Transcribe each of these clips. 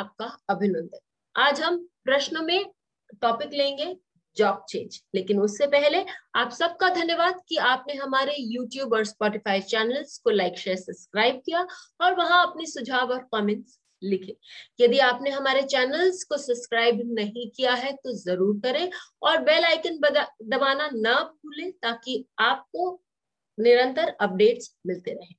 आपका अभिनंदन। आज हम प्रश्न में टॉपिक लेंगे जॉब चेंज लेकिन उससे पहले आप सबका धन्यवाद कि आपने हमारे YouTube और Spotify चैनल्स को लाइक शेयर सब्सक्राइब किया और वहाँ अपने सुझाव और कमेंट्स लिखे। यदि आपने हमारे चैनल्स को सब्सक्राइब नहीं किया है तो ज़रूर करें और बेल आइकन दबाना ना भूलें ताकि आपको निरंतर अपडेट्स मिलते रहे।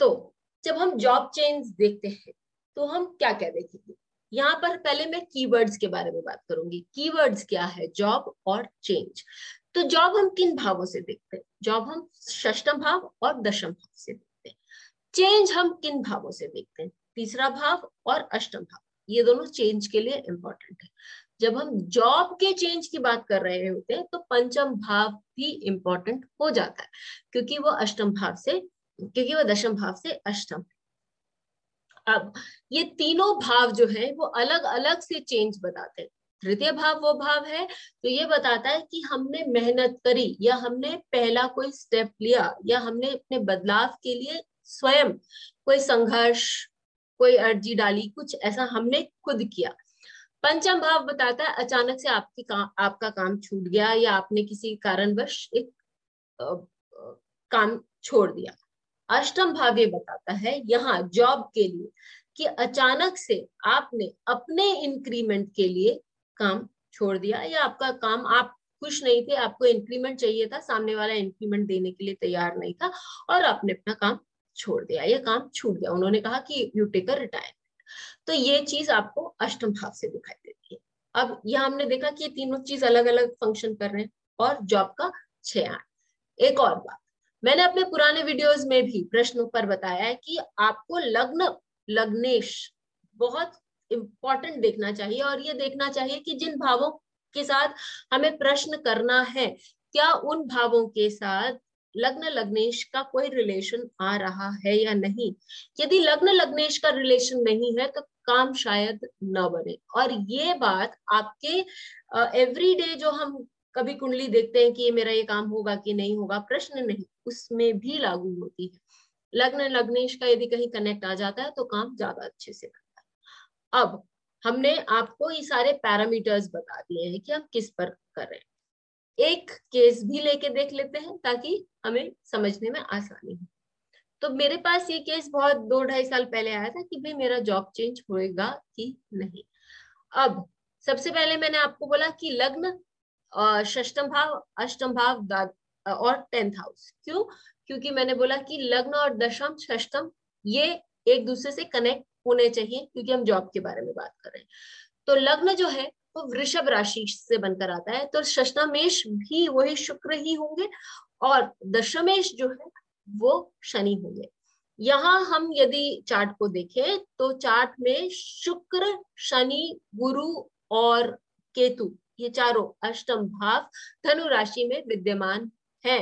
तो जब हम जॉब चेंज देखते हैं तो हम क्या क्या देखेंगे यहाँ पर पहले मैं कीवर्ड्स के बारे में बात करूँगी। कीवर्ड्स क्या है? जॉब और चेंज तो जॉब हम किन भावों से देखते हैं? जॉब हम षष्टम भाव और दशम भाव से देखते हैं। चेंज हम किन भावों से देखते हैं? तीसरा भाव और अष्टम भाव। ये दोनों चेंज के लिए इंपॉर्टेंट है। जब हम जॉब के चेंज की बात कर रहे होते हैं तो पंचम भाव भी इंपॉर्टेंट हो जाता है। क्योंकि वो अष्टम भाव से, क्योंकि वो दशम भाव से अष्टम। अब ये तीनों भाव जो है वो अलग अलग से चेंज बताते हैं। तृतीय भाव वो भाव है तो ये बताता है कि हमने मेहनत करी या हमने पहला कोई स्टेप लिया या हमने अपने बदलाव के लिए स्वयं कोई संघर्ष कोई अर्जी डाली कुछ ऐसा हमने खुद किया। पंचम भाव बताता है अचानक से आपकी काम आपका काम छूट गया या आपने किसी कारणवश एक आ, काम छोड़ दिया। अष्टम भाव ये बताता है यहाँ जॉब के लिए कि अचानक से आपने अपने इंक्रीमेंट के लिए काम छोड़ दिया या आपका काम, आप खुश नहीं थे, आपको इंक्रीमेंट चाहिए था, सामने वाला इंक्रीमेंट देने के लिए तैयार नहीं था और आपने अपना काम छोड़ दिया, ये काम छूट गया। उन्होंने कहा कि यू टेक अ रिटायरमेंट तो ये चीज़ आपको अष्टम भाव से दिखाई देती है। अब यह हमने देखा कि ये तीनों चीज़ अलग अलग फ़ंक्शन कर रहे हैं और जॉब का छह आठ। एक और बात मैंने अपने पुराने वीडियोस में भी प्रश्नों पर बताया है कि आपको लग्न, लग्नेश बहुत इंपॉर्टेंट देखना चाहिए और ये देखना चाहिए कि जिन भावों के साथ हमें प्रश्न करना है, क्या उन भावों के साथ लग्न, लग्नेश का कोई रिलेशन आ रहा है या नहीं? यदि लग्न, लग्नेश का रिलेशन नहीं है तो काम शायद न बने। और ये बात आपके एवरीडे जो हम कभी कुंडली देखते हैं कि ये मेरा ये काम होगा कि नहीं होगा, प्रश्न नहीं, उसमें भी लागू होती है। लग्न, लग्नेश का यदि कहीं कनेक्ट आ जाता है तो काम ज़्यादा अच्छे से करता है। अब, हमने आपको ये सारे पैरामीटर्स बता दिए हैं कि हम किस पर कर रहे हैं। एक केस भी लेके देख लेते हैं, ताकि हमें समझने में आसानी हो। तो मेरे पास ये केस बहुत दो ढाई साल पहले आया था कि भाई मेरा जॉब चेंज होएगा कि नहीं। अब, सबसे पहले मैंने आपको बोला कि लग्न षष्टम भाव, अष्टम भाव और टेंथ हाउस। क्यों? क्योंकि मैंने बोला कि लग्न और दशम षष्टम ये एक दूसरे से कनेक्ट होने चाहिए, क्योंकि हम जॉब के बारे में बात कर रहे हैं। तो लग्न जो है, वो वृषभ राशि से बनकर आता है। तो षष्टमेश भी वही शुक्र ही होंगे, और दशमेश जो है, वो शनि होंगे। यहाँ हम यदि चार्ट को देखें तो चार्ट में शुक्र, शनि, गुरु और केतु ये चारों अष्टम भाव धनु राशि में विद्यमान है।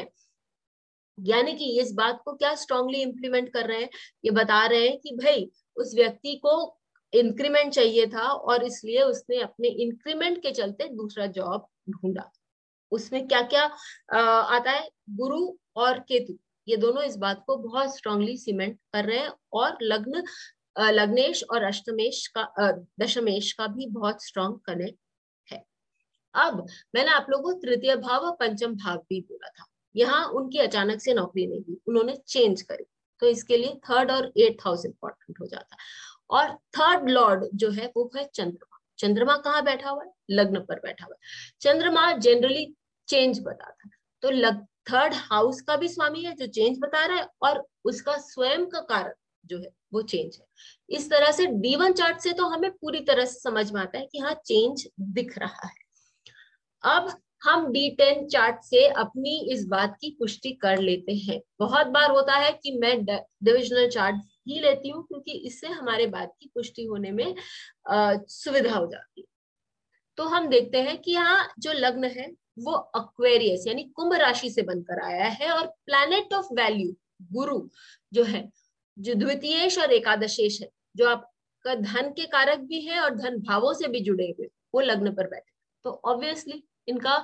यानी कि इस बात को क्या स्ट्रांगली इंप्लीमेंट कर रहे हैं? ये बता रहे हैं कि भाई, उस व्यक्ति को इंक्रीमेंट चाहिए था और इसलिए उसने अपने इंक्रीमेंट के चलते दूसरा जॉब ढूंढा। उसमें क्या क्या आता है? गुरु और केतु। ये दोनों इस बात को बहुत स्ट्रांगली सीमेंट कर रहे हैं और लग्न लग्नेश और अष्टमेश का दशमेश का भी बहुत स्ट्रांग कनेक्ट अब मैंने आप लोगों को तृतीय भाव और पंचम भाव भी बोला था। यहाँ उनकी अचानक से नौकरी नहीं हुई, उन्होंने चेंज करी। तो इसके लिए थर्ड और एट हाउस इंपॉर्टेंट हो जाता। है और थर्ड लॉर्ड जो है, वो है चंद्रमा। चंद्रमा कहाँ बैठा हुआ है? लग्न पर बैठा हुआ है। चंद्रमा जनरली चेंज बताता। है तो लग थर्ड हाउस का भी स्वामी है जो चेंज बता रहा है और उसका स्वयं का कारण जो है, वो चेंज है। इस तरह से डी वन चार्ट से तो हमें पूरी तरह से समझ में आता है कि हाँ चेंज दिख रहा है। अब हम डी टेन चार्ट से अपनी इस बात की पुष्टि कर लेते हैं। बहुत बार होता है कि मैं डिविजनल चार्ट ही लेती हूँ क्योंकि इससे हमारे बात की पुष्टि होने में सुविधा हो जाती है। तो हम देखते हैं कि यहाँ जो लग्न है, वो अक्वेरियस यानी कुंभ राशि से बनकर आया है और प्लैनेट ऑफ़ वैल्यू गुरु जो है, जो द्वितीयेश और एकादशेश है, जो आपका धन के कारक भी है और धन भावों से भी जुड़े हुए, वो लग्न पर बैठे। तो ऑब्वियसली इनका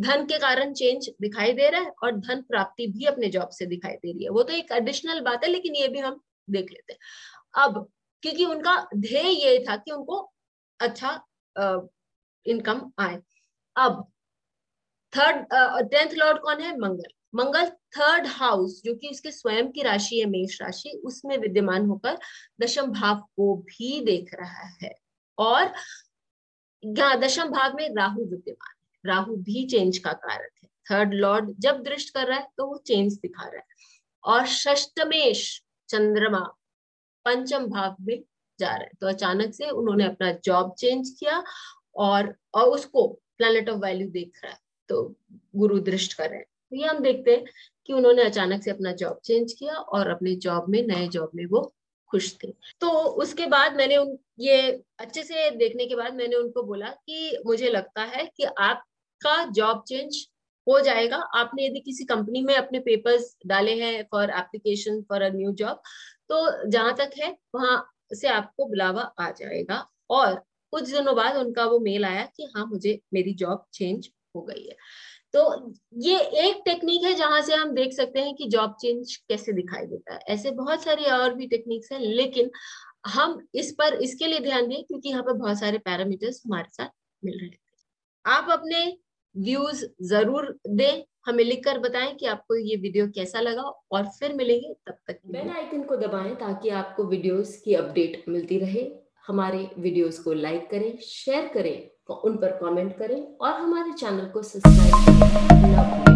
धन के कारण चेंज दिखाई दे रहा है और धन प्राप्ति भी अपने जॉब से दिखाई दे रही है। वो तो एक एडिशनल बात है, लेकिन ये भी हम देख लेते हैं। अब, क्योंकि उनका ध्येय ये था कि उनको अच्छा इनकम आए। अब थर्ड टेंथ लॉर्ड कौन है? मंगल। मंगल थर्ड हाउस जो कि उसके स्वयं की राशि है मेष राशि, उसमें विद्यमान होकर दशम भाव को भी देख रहा है। और दशम भाव में राहु विद्यमान। राहु भी चेंज का कारक है। थर्ड लॉर्ड जब दृष्ट कर रहा है तो वो चेंज दिखा रहा है। और षष्टमेश चंद्रमा पंचम भाव में जा रहा है। तो अचानक से उन्होंने अपना जॉब चेंज किया और और उसको प्लैनेट ऑफ़ वैल्यू देख रहा है। तो गुरु दृष्ट कर रहे हैं। तो ये हम देखते हैं कि उन्होंने अचानक से अपना जॉब चेंज किया और अपने जॉब में, नए जॉब में वो खुश थे। तो उसके बाद मैंने उन, ये अच्छे से देखने के बाद मैंने उनको बोला कि मुझे लगता है कि आपका जॉब चेंज हो जाएगा। आपने यदि किसी कंपनी में अपने पेपर्स डाले हैं for application for a new job तो जहाँ तक है, वहाँ से आपको बुलावा आ जाएगा। और कुछ दिनों बाद उनका वो मेल आया कि हाँ मुझे मेरी जॉब चेंज हो गई है। तो ये एक टेक्निक है जहाँ से हम देख सकते हैं कि जॉब चेंज कैसे दिखाई देता है। ऐसे बहुत सारी और भी टेक्निक्स हैं, लेकिन हम इस पर, इसके लिए ध्यान दें, क्योंकि यहाँ पर बहुत सारे पैरामीटर्स हमारे साथ मिल रहे थे आप अपने व्यूज़ ज़रूर दें। हमें लिखकर बताएँ कि आपको ये वीडियो कैसा लगा और फिर मिलेंगे तब तक बेल आइकन को दबाएँ ताकि आपको वीडियोस की अपडेट मिलती रहे। हमारे वीडियोस को लाइक करें शेयर करें उन पर कमेंट करें और हमारे चैनल को सब्सक्राइब करें।